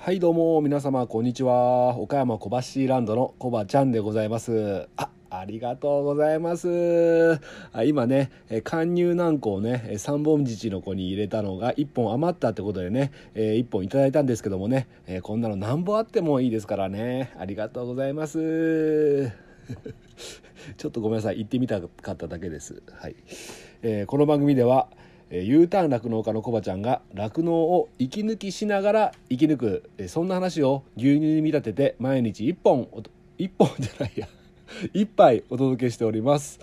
はいどうも皆様こんにちは。岡山小橋ランドのコバちゃんでございます。あありがとうございます。あ今ね貫入軟膏をね三本父の子に入れたのが1本余ったってことでね1本いただいたんですけどもねこんなの何本あってもいいですからね。ありがとうございます。ちょっとごめんなさい。言ってみたかっただけです。はい、えー、この番組では U ターン酪農家のコバちゃんが酪農を息抜きしながら生き抜くそんな話を牛乳に見立てて毎日1本1本じゃないや 1杯お届けしております、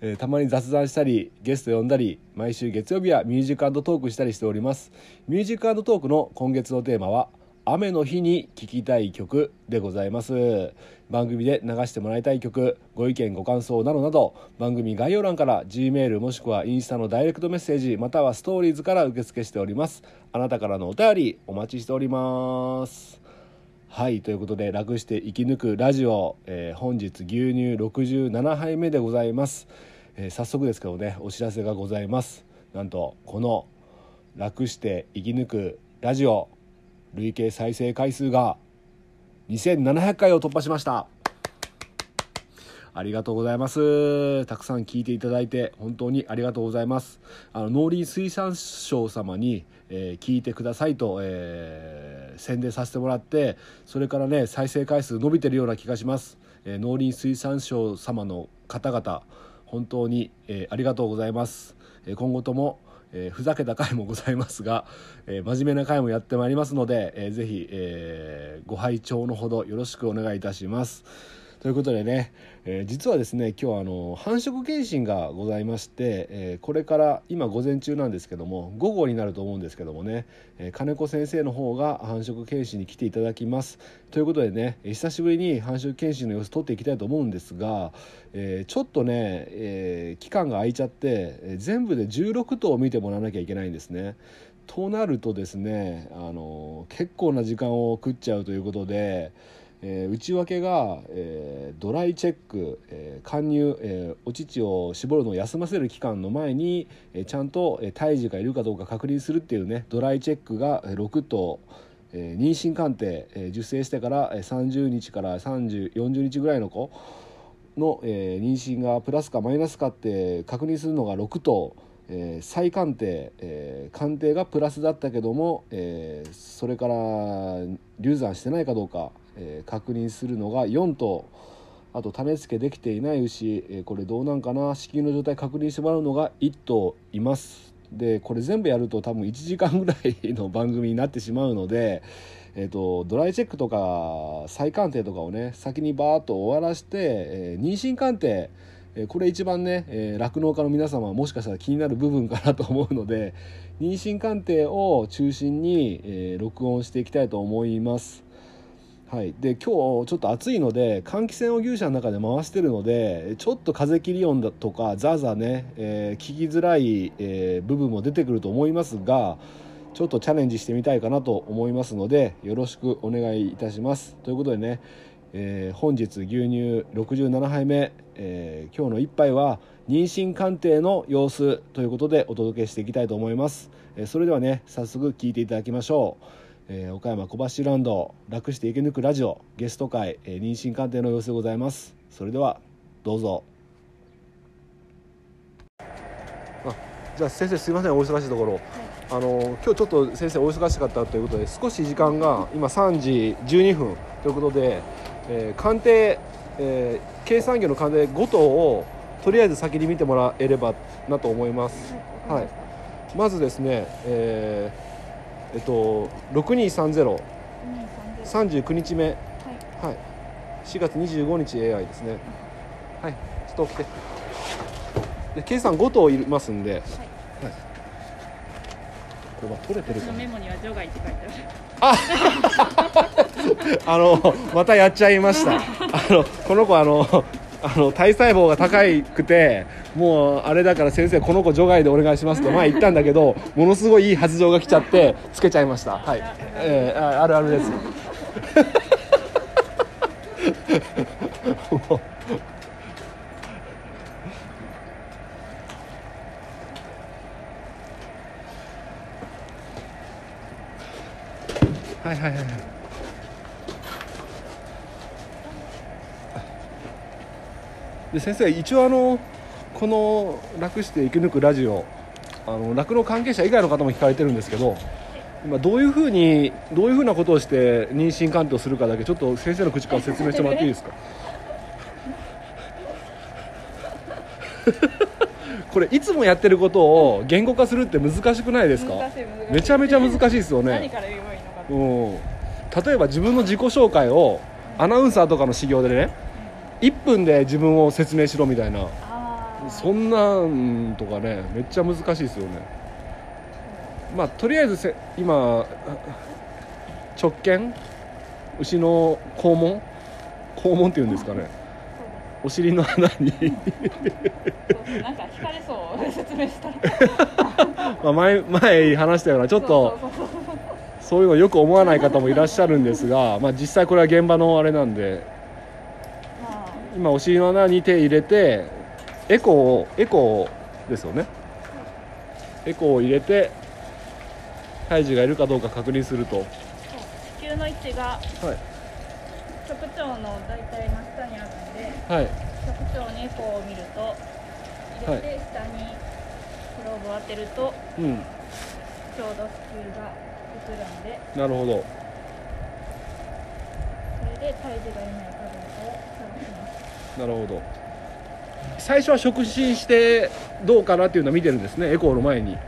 えー、たまに雑談したりゲスト呼んだり毎週月曜日はミュージックトークしたりしております。ミュージックトークの今月のテーマは雨の日に聴きたい曲でございます。番組で流してもらいたい曲ご意見ご感想などなど番組概要欄から G メールもしくはインスタのダイレクトメッセージまたはストーリーズから受付しております。あなたからのお便りお待ちしております。はいということで楽して生き抜くラジオ、えー、本日牛乳67杯目でございます、えー、早速ですけどねお知らせがございます。なんとこの楽して生き抜くラジオ累計再生回数が2700回を突破しました。ありがとうございます。たくさん聞いていただいて本当にありがとうございます。あの農林水産省様に、えー、聞いてくださいと、えー、宣伝させてもらってそれからね再生回数伸びてるような気がします、えー、農林水産省様の方々本当に、えありがとうございます、え今後ともえー、ふざけた回もございますが、えー、真面目な回もやってまいりますので、えー、ぜひ、えー、ご拝聴のほどよろしくお願いいたします。ということでね、えー、実はですね今日あの繁殖検診がございまして、えー、これから今午前中なんですけども午後になると思うんですけどもね、えー、金子先生の方が繁殖検診に来ていただきますということでね久しぶりに繁殖検診の様子撮っていきたいと思うんですが、えちょっとね、え期間が空いちゃって、全部で16頭を見てもらわなきゃいけないんですね。となるとですねあの結構な時間を食っちゃうということで。えー、内訳が、えー、ドライチェック、えー、貫入、えー、お乳を絞るのを休ませる期間の前に、えー、ちゃんと、えー、胎児がいるかどうか確認するっていうねドライチェックが6と、えー、妊娠鑑定、えー、受精してから30日から3040日ぐらいの子の、えー、妊娠がプラスかマイナスかって確認するのが6と、えー、再鑑定、えー、鑑定がプラスだったけども、えー、それから流産してないかどうかえー、確認するのが4頭。あと種付けできていない牛、えー、これどうなんかな？子宮の状態確認してもらうのが1頭います。でこれ全部やると多分1時間ぐらいの番組になってしまうので、えーと、ドライチェックとか再鑑定とかをね先にバーッと終わらして、えー、妊娠鑑定。これ一番ね酪農、家の皆様もしかしたら気になる部分かなと思うので妊娠鑑定を中心に、え、録音していきたいと思います。はい、で今日ちょっと暑いので換気扇を牛舎の中で回してるのでちょっと風切り音だとかザーザーね、えー、聞きづらい、えー、部分も出てくると思いますがちょっとチャレンジしてみたいかなと思いますのでよろしくお願いいたします。ということでね、えー、本日牛乳67杯目、え今日の一杯は妊娠鑑定の様子ということでお届けしていきたいと思います。えそれではね早速聞いていただきましょう。えー、岡山小橋ランド楽して生き抜くラジオゲスト会、えー、妊娠鑑定の様子でございます。それではどうぞ。あじゃあ先生すいませんお忙しいところ、はい、あの今日ちょっと先生お忙しかったということで少し時間が今3時12分。ということで、えー、鑑定、えー、計算機の鑑定5頭をとりあえず先に見てもらえればなと思います、はい、はい、まずですね、えーえっと6230 39日目、はい、はい、4月25日 AI ですね。はい。ちょっと起きて。で計算5頭いますんで、はい、はい、これは取れてるかメモには除外って書いてある。あ。あのまたやっちゃいました。あのこの子あのあの体細胞が高くてもうあれだから先生この子除外でお願いしますと前言ったんだけどものすごいいい発情が来ちゃってつけちゃいました。はい、えー、あるあるです。はいはいはいはいで先生一応あのこの楽して生き抜くラジオあの酪農関係者以外の方も聞かれてるんですけど今どういうふうにどういうふうなことをして妊娠鑑定をするかだけちょっと先生の口から説明してもらっていいですか？これいつもやってることを言語化するって難しくないですか？めちゃめちゃ難しいですよね。うん、例えば自分の自己紹介をアナウンサーとかの修行でね1分で自分を説明しろみたいな。そんなんとかねめっちゃ難しいですよね。まあとりあえずせ今直径牛の肛門？肛門っていうんですかね。お尻の穴に。なんか惹かれそう。説明したら。まあ前前話したようなちょっとそういうのよく思わない方もいらっしゃるんですが、まあ、実際これは現場のあれなんでまあ今お尻の穴に手入れてエコーをエコーですよね。エコーを入れて胎児がいるかどうか確認すると。子宮の位置がはい。直腸の大体真下にあるんではい。直腸にエコーを見ると入れて下にプローブを当てるとうん。ちょうど子宮が映るんで。なるほどで胎児がいないかどうますなるほど。最初は触診してどうかなっていうのは見てるんですね。エコーの前に。やっ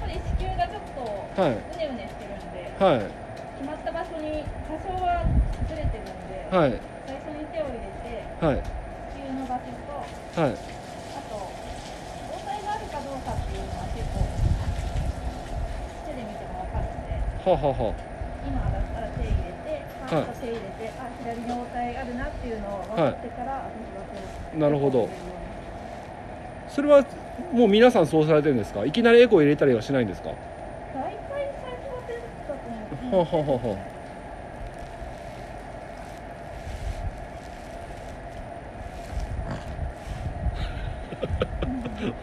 ぱり子宮がちょっとはい。うねうねしてるんではい。決まった場所に多少はずれてるんで、はい。最初に手を入れてはい。子宮の場所とはいあと状態があるかどうかっていうのは結構手で見ても分かるんでははは今だったら手入れてパッと手入れて、あ左に応対あるなっていうのを分かってから、私はこう。なるほど。それはもう皆さんそうされてるんですか？いきなりエコー入れたりはしないんですか？は大体最初は手だと思う、ははは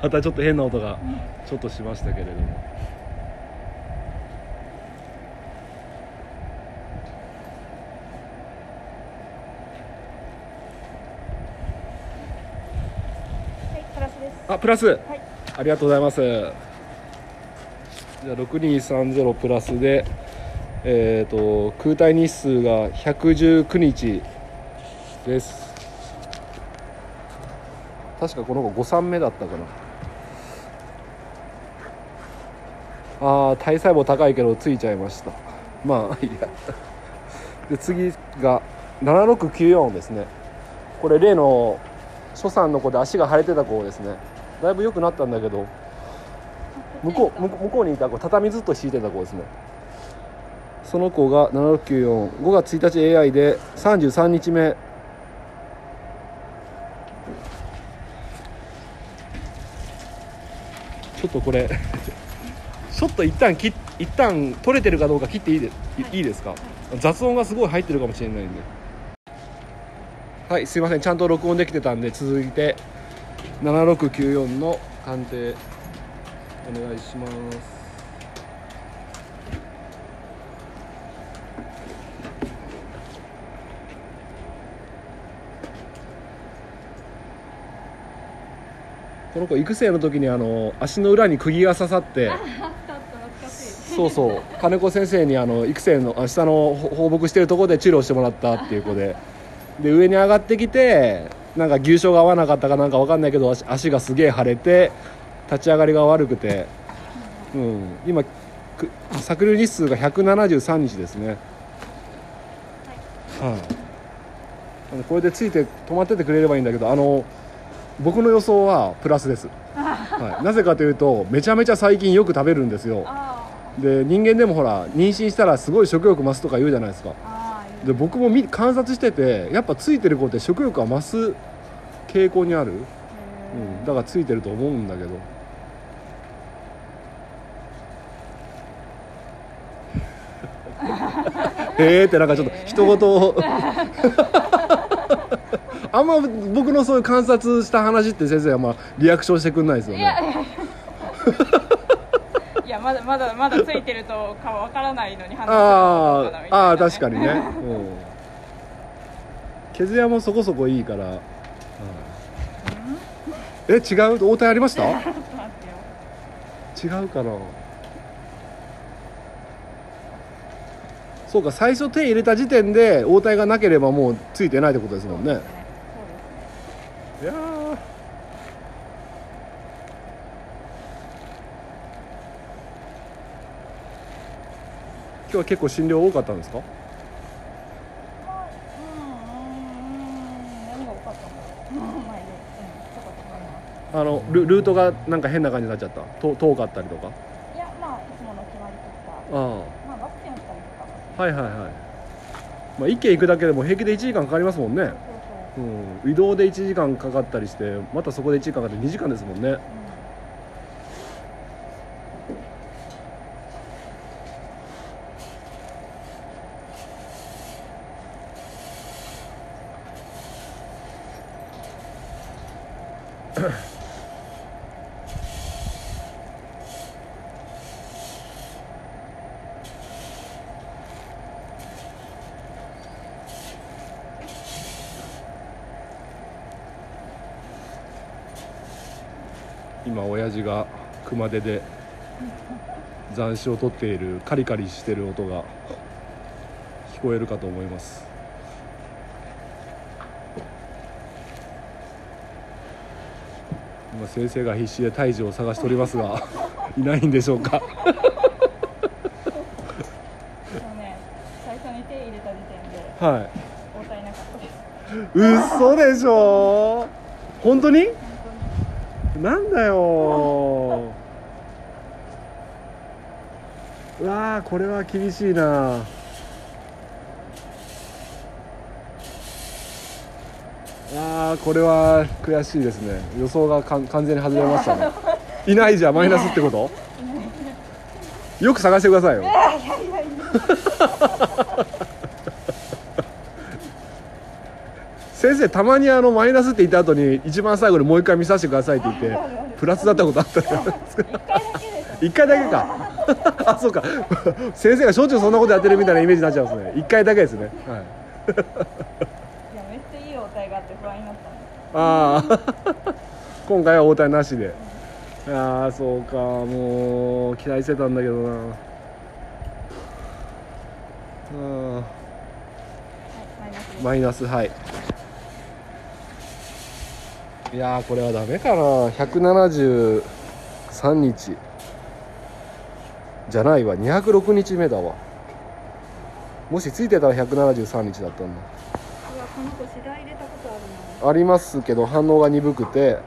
またちょっと変な音がちょっとしましたけれどもはいプラスですあプラス。はい。ありがとうございます。じゃあ6230プラスでえっ、と空体日数が119日です。確かこの子5産目だったかな。ああ体細胞高いけどついちゃいました。まあい いや。で次が7694ですね。これ例の初産の子で足が腫れてた子ですねだいぶ良くなったんだけど向こう向こうにいた子畳ずっと敷いてた子ですね。その子が7694 5月1日 AI で33日目。ちょっとこれ ちょっと一旦切っ一旦取れてるかどうか切っていいで、い。いいですか？雑音がすごい入ってるかもしれないんで。はいすいません。ちゃんと録音できてたんで続いて7694の鑑定お願いします。この子育成の時にあの足の裏に釘が刺さって そうそう。金子先生にあの育成のあ下のほ放牧してるところで治療してもらったっていう子で。で上に上がってきてなんか牛症が合わなかったかなんか分かんないけど足足がすげえ腫れて立ち上がりが悪くて、うん、今く搾乳日数が173日ですね。はい、あのこれでついて止まっててくれればいいんだけどあの僕の予想はプラスです、はい、なぜかというとめちゃめちゃ最近よく食べるんですよ。あで人間でもほら妊娠したらすごい食欲増すとか言うじゃないですかで僕も見観察しててやっぱついてる子って食欲が増す傾向にある、うん、だからついてると思うんだけど。へえってなんかちょっと人事を。あんま僕のそういう観察した話って先生はまあリアクションしてくんないですよねまだまだまだついてるとかわからないのに話するのかなみたいなね。あああ確かにね、うん、毛艶もそこそこいいから、はいえ違う？応対ありました？違うかな？そうか最初手入れた時点で応対がなければもうついてないってことですもんね。ね。いや今日は結構診療多かったんですか？あのルルートがなんか変な感じになっちゃったと遠かったりとかいやまあいつもの決まりとかあまあワクチン打ったりとかはいはいはいまあ一軒行くだけでも平気で1時間かかりますもん。ねそうそううん。移動で1時間かかったりしてまたそこで1時間かかって2時間ですもん。ねうん。今親父が熊手で 残暑を取っているカリカリしてる音が聞こえるかと思います今先生が必死で胎児を探しておりますが いないんでしょうか？ね。最初に手入れた時点では応対なかったです。い嘘でしょ？本当に？本当に。なんだよ。うわーこれは厳しいなあーこれは悔しいですね。予想が完全に外れましたね。いないじゃんマイナスってこと？よく探してくださいよ。先生たまにあのマイナスって言った後に一番最後にもう一回見させてくださいって言ってプラスだったことあった。じゃないですか一回だけでしょ一回だけか。あそうか。先生がしょっちゅうそんなことやってるみたいなイメージになっちゃうんですね。一回だけですね。はいああ 今回は応対なしで。ああそうか。もう期待してたんだけどな。うんマイナスはい。いやこれはダメかな。173日。じゃないわ。206日目だわ。もしついてたら173日だったんだ。うわこの子次第入れたこありますけど反応が鈍くて、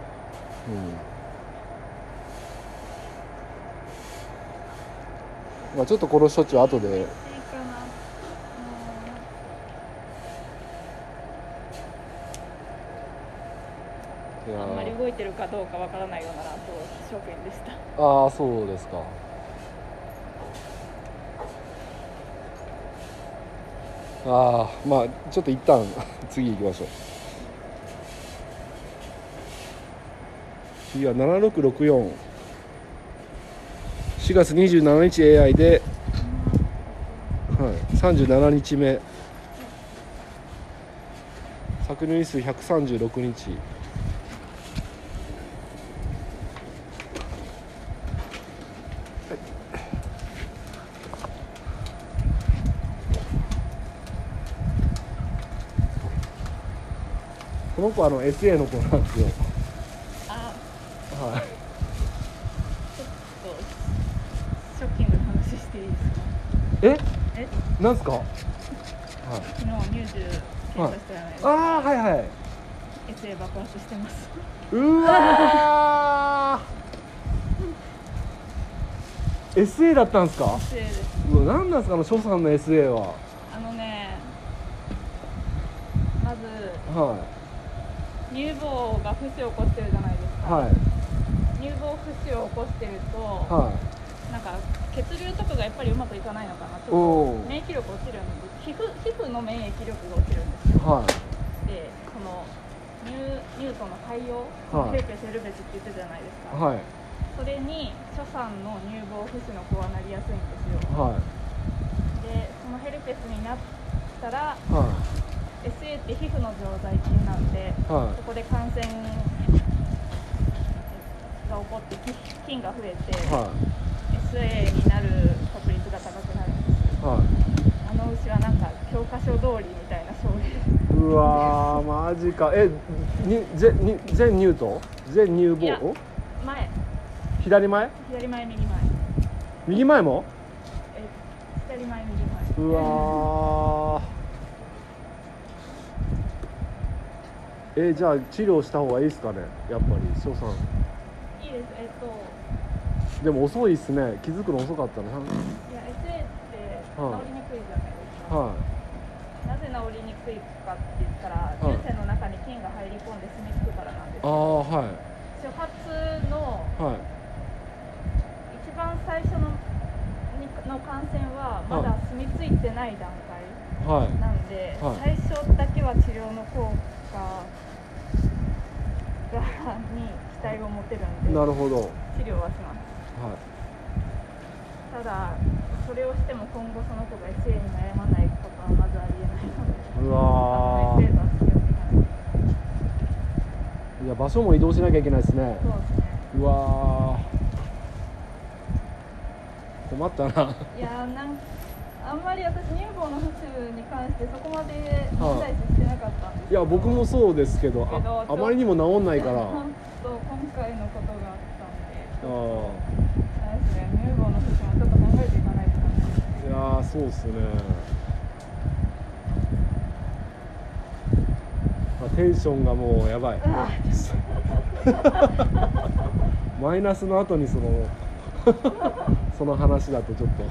うん、まあちょっとこの処置は後で。あんまりー動いてるかどうかわからないような乱闘証券でした。ああそうですか。ああまあちょっと一旦 次行きましょう次は7664 4月27日 AI で、はい、37日目。搾乳日数136日。この子あの SA の子なんですよあはいちょっとショッキングな話していいですかええなんすか？はい昨日乳児検査したじゃない。ですか、ああはいはい。SA 爆発してます。うわー。SA だったんですか？SA です。うわ何なんですか？あの所さんの SA は。あのねまずは乳房が節を起こしてるじゃないですか、いはい。乳房節を起こしてると、はなんか血流とかがやっぱりうまくいかないのかなと免疫力落ちるんです。皮膚皮膚の免疫力が落ちるんですよ、はい、でこのニュニュートンの対応ヘルペスセルベスって言ってたじゃないですか、はい、それに初産の乳房不死の子はなりやすいんですよ、はい、でそのヘルペスになったら、はい、SA って皮膚の常在菌なんで、はい、そこで感染が起こって菌が増えて、はい。末になる確率が高くなるんですはい。あの牛はなんか教科書通りみたいな症例うわーマジか。えに全に全ニュート？全ニューボー？前。左前？左前右前。右前も？え左前右前。うわえ、じゃあ治療した方がいいですかね？やっぱり翔さん。いいです。えっとでも遅いっすね。気づくの遅かったな、いや SA って治りにくいじゃないですか、はい、なぜ治りにくいかって言ったら乳線、はい、の中に菌が入り込んで住み着くからなんですああはい。初発の、はい、一番最初のの感染はまだ住み着いてない段階なんで、はい、最初だけは治療の効果に期待を持てるんでなるほど。治療はします。はい。ただそれをしても今後その子が性に悩まないことはまずありえないのでうわー。い。や場所も移動しなきゃいけないですね。そうですね。うわ困ったな。いやーなんあんまり私乳房の府中に関してそこまで問題視してなかったんですけど、いや僕もそうですけどああまりにも治んないから。本当今回のことがいやそうっすね、まあ、テンションがもうやばい。マイナスの後にその その話だとちょっと。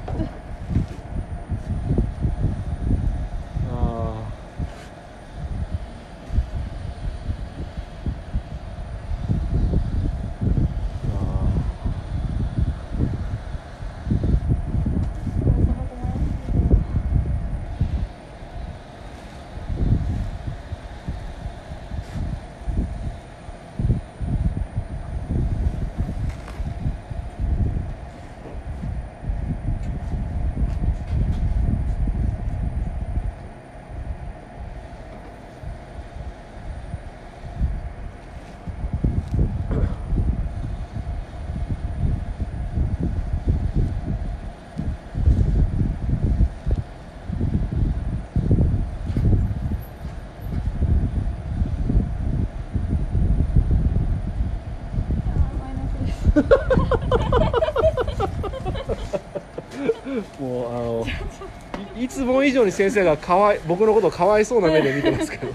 以上に先生がかわい僕のことかわいそうな目で見てますけど。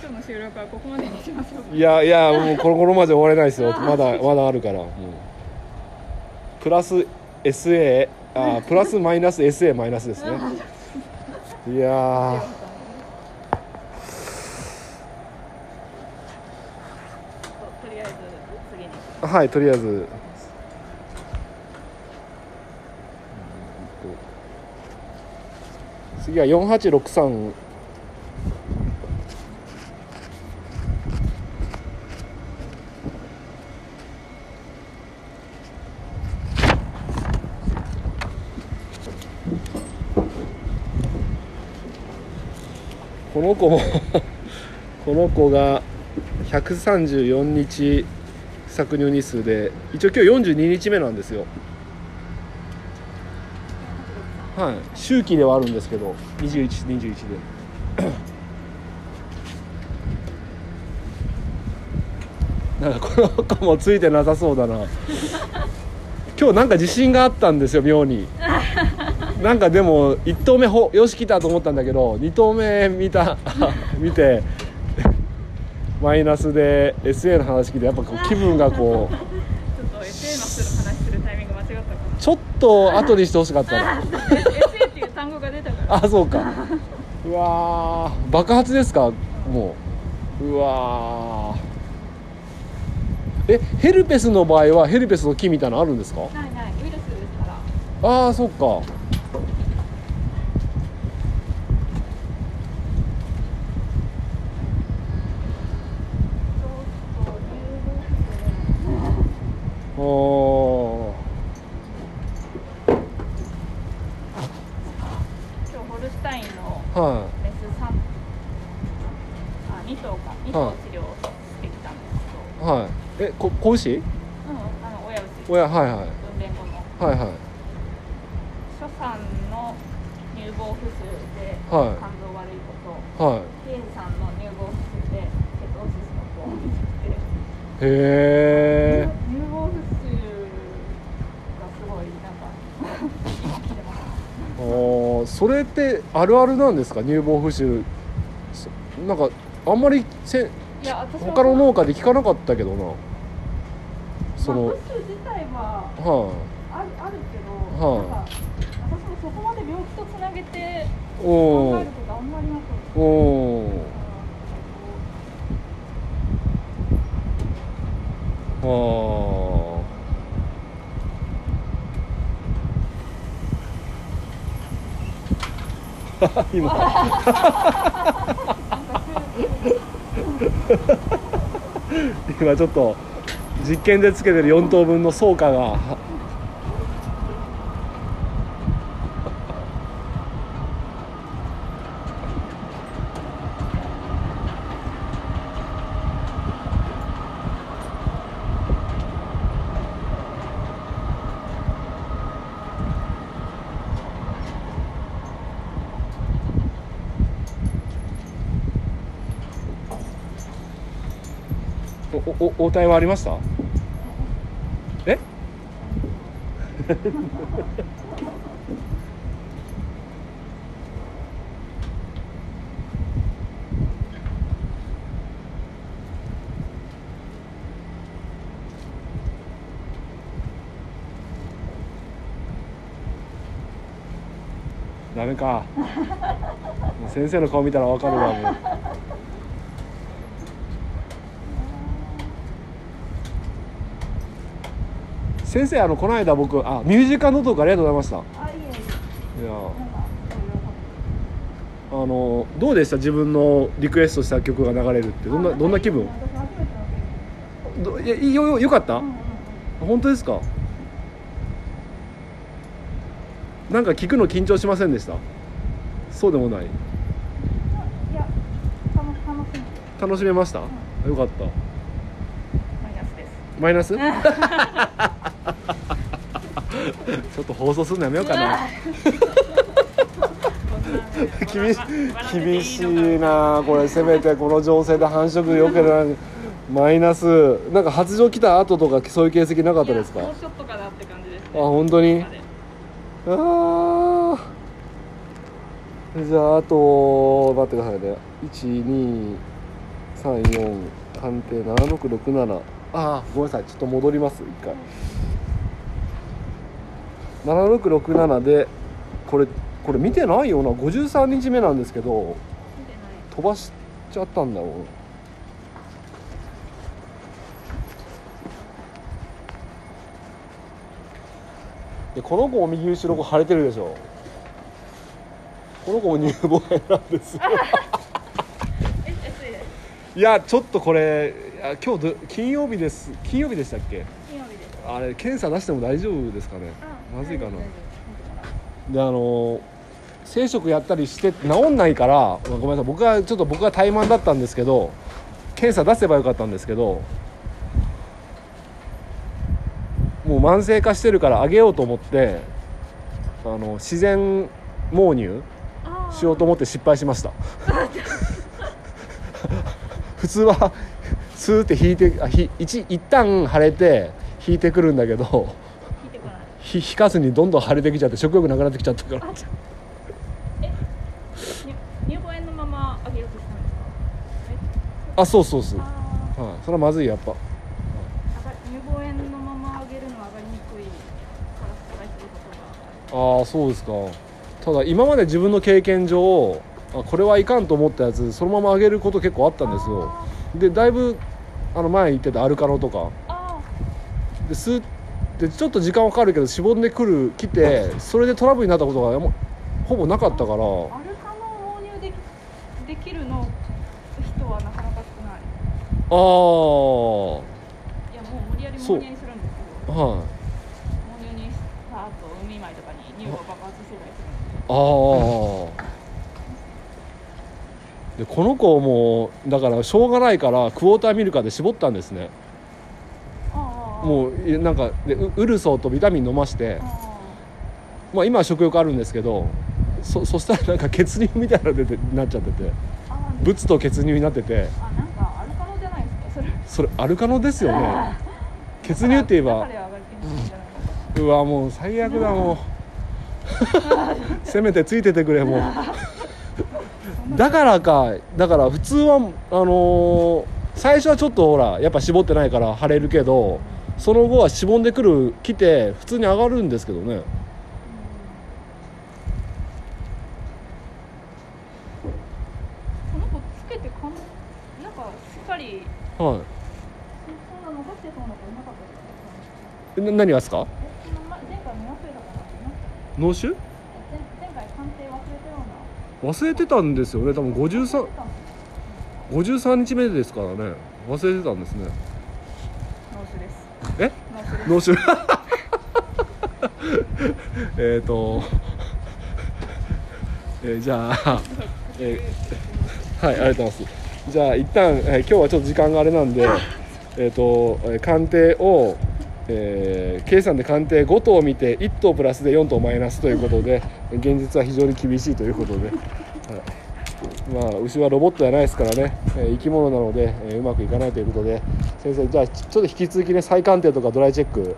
今日の収録はここまでにしましいやいやもうこの頃まで終われないですよ。まだまだあるから、プラス SA あプラスマイナス SA マイナスですね。いやはいとりあえず。次は4863この子も この子が134日搾乳日数で一応今日42日目なんですよ。はい、周期ではあるんですけど2121で。なんかこの子もついてなさそうだな。今日なんか自信があったんですよ妙に。なんかでも1投目ほよし来たと思ったんだけど2投目見た 見てマイナスで SA の話聞いてやっぱこう気分がこうちょっと後にしてほしかったな SA っていう単語が出たから。あそうか。うわ爆発ですか？もう。うわえヘルペスの場合はヘルペスの木みたいなあるんですか？ないない。ウイルスですから。ああそっか。牛うんあの親牛親はいはい。分娩後の。はいはい。初産の乳房浮腫ではい。肝臓悪いこと。はい。ケイさんの乳房浮腫でケトー。シスの子を見てきて。へえ乳房浮腫がすごいなんか生きてます。あーそれってあるあるなんですか？乳房浮腫そなんかあんまりせいや私は他の農家で聞かなかったけどなそのま自体ははあ。るあるけど、はいなんか私もそこまで病気とつなげてい考えることあんまりなくて。おー。あ。ー 今。今ちょっと実験でつけてる4等分の倉価がおお応対はありましたえ ダメか。先生の顔見たらわかるわもう。先生あのこの間僕あミュージカルノートありがとうございました。いや。あのどうでした？自分のリクエストした曲が流れるって。どんなどんな気分？どいやよよよかった？本当ですか？なんか聞くの緊張しませんでした？そうでもない。楽しめました、よかった。マイナスです。マイナス？ちょっと放送するのやめようかな。厳し厳しいなこれ。せめてこの情勢で繁殖よけるなマイナス。なんか発情来た後とかそういう形跡なかったですか？いやもうちょっとかなって感じですね。あ本当に？あー。じゃああと待ってくださいね。1234判定7667あーごめんなさい。ちょっと戻ります一回7667でこれこれ見てないよな53日目なんですけど。飛ばしちゃったんだろう。でこの子も右後ろこ腫れてるでしょ。この子も乳房炎なんですよ。いやちょっとこれ今日ど金曜日です。金曜日でしたっけ？金曜日です。あれ検査出しても大丈夫ですかね？あまずいかな。であの生殖やったりして治んないからごめんなさい。僕はちょっと僕は怠慢だったんですけど検査出せばよかったんですけどもう慢性化してるからあげようと思ってあの自然盲乳しようと思って失敗しました。普通はスーって引いてあひ一一旦腫れて引いてくるんだけどひ引かずにどんどん腫れてきちゃって食欲なくなってきちゃったから。あ、そうそうそう、はい、あそれはまずいやっぱ。あ、あげるのは上がりにくいから失敗することが。ある。ああそうですか。ただ今まで自分の経験上あこれはいかんと思ったやつそのままあげること結構あったんですよ。でだいぶあの前言ってたアルカロとか。でスーでちょっと時間はかかるけどしぼんでくる来てそれでトラブルになったことがもほぼなかったから。アルカノを導入できできるの人はなかなか少ない。ああいやもう無理やりそう。盲乳にするんですけど。はい。盲乳にした後海米とかに乳が爆発してたりするんで。ああでこの子もだからしょうがないからクォーターミルカーで絞ったんですねもういなんかでウウルソーとビタミン飲ましてあまあ今は食欲あるんですけどそそしたらなんか血乳みたいなの出てなっちゃっててああブツと血乳になっててあなんかアルカノじゃないですかそれ。それアルカノですよね。血乳って言えばうわもう最悪だもう。せめてついててくれもう。だからかだから普通はあのー最初はちょっとほらやっぱ絞ってないから腫れるけどその後はしぼんでくる来て普通に上がるんですけどね。はい。なかったですか？いな何がですか？脳腫？忘れてたんですよね。多分忘れ 53, てたんです53日目ですからね。忘れてたんですね脳腫です脳腫えっとえーじゃあ、えーはいありがとうございます。じゃあ一旦、えー今日はちょっと時間があれなんでえっ、と鑑定をえー計算で鑑定5頭見て1頭プラスで4頭マイナスということで現実は非常に厳しいということで、まあ牛はロボットじゃないですからね、えー生き物なので、えーうまくいかないということで。先生じゃあちょっと引き続きね再鑑定とかドライチェック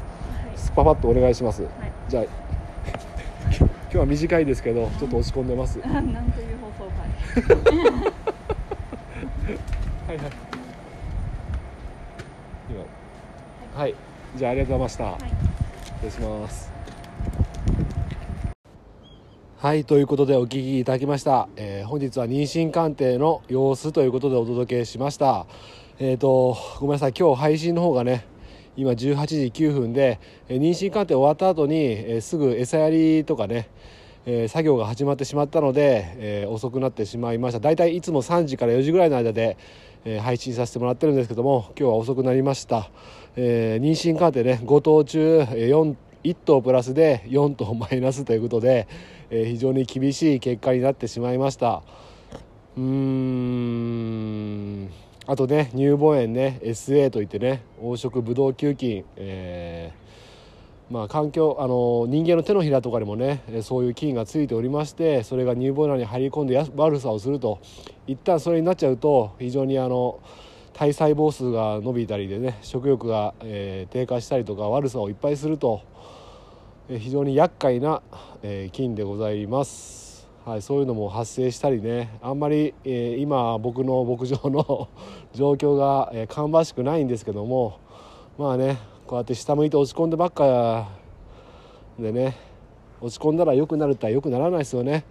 パパッとお願いします、じゃあ今日は短いですけどちょっと落ち込んでます。なんという放送回 はいはい。今はい。じゃあありがとうございました、はい。失礼しますはいということでお聞きいただきました、えー本日は妊娠鑑定の様子ということでお届けしました。えっ、とごめんなさい。今日配信の方がね今18時9分で、えー妊娠鑑定終わった後に、えーすぐ餌やりとかねえー作業が始まってしまったので、えー遅くなってしまいました。大体いいつも3時から4時ぐらいの間で、えー配信させてもらってるんですけども今日は遅くなりました、えー妊娠鑑定ね5頭中えー4 1頭プラスで4頭マイナスということで、えー非常に厳しい結果になってしまいました。うーん。あとね乳房炎ね SA といってね黄色ブドウ球菌、えーまあ、環境あの人間の手のひらとかにもねそういう菌がついておりましてそれが乳房内に入り込んでや悪さをすると一旦それになっちゃうと非常にあの体細胞数が伸びたりでね食欲が、えー低下したりとか悪さをいっぱいすると、非常に厄介な、え菌でございます。はい、そういうのも発生したりね。あんまり、え今僕の牧場の 状況が、え芳しくないんですけども。まあねこうやって下向いて落ち込んでばっかでね落ち込んだら良くなるって良くならないですよね。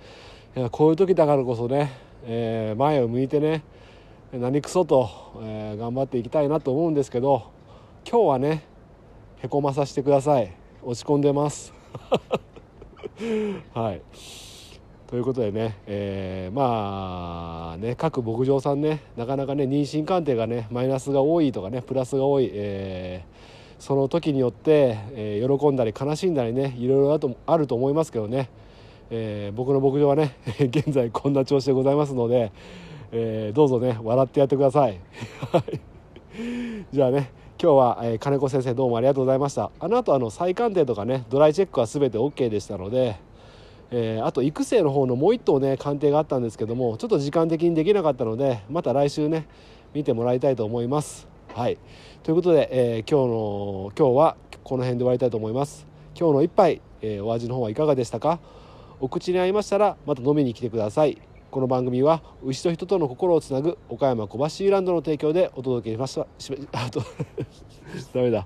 こういう時だからこそね、え前を向いてね何クソと、え頑張っていきたいなと思うんですけど今日はねへこまさせてください。落ち込んでます。はい。ということでね、えーまあね各牧場さんねなかなかね妊娠鑑定がねマイナスが多いとかねプラスが多い、えーその時によって、えー喜んだり悲しんだりねいろいろあとあると思いますけどね、え僕の牧場はね 現在こんな調子でございますので、えどうぞね笑ってやってください。はい。じゃあね今日は、えー金子先生どうもありがとうございました。あの後あの再鑑定とかねドライチェックは全て OK でしたので、えーあと育成の方のもう一頭ね鑑定があったんですけどもちょっと時間的にできなかったのでまた来週ね見てもらいたいと思います。はい。ということで、えー今日の今日はこの辺で終わりたいと思います。今日の一杯、えお味の方はいかがでしたか？お口に合いましたらまた飲みに来てください。この番組は牛と人との心をつなぐ岡山小橋ランドの提供でお届けしました。しあと ダメだ。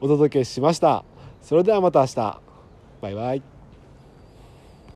お届けしました。それではまた明日。バイバイ。